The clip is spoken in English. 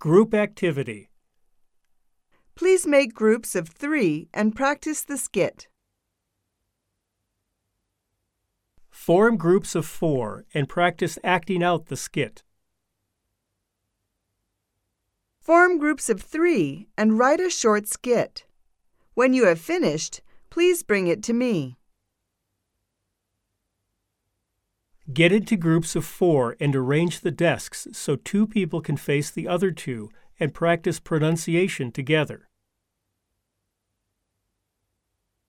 Group activity. Please make groups of three and practice the skit. Form groups of four and practice acting out the skit. Form groups of three and write a short skit. When you have finished, please bring it to me. Get into groups of four and arrange the desks so two people can face the other two and practice pronunciation together.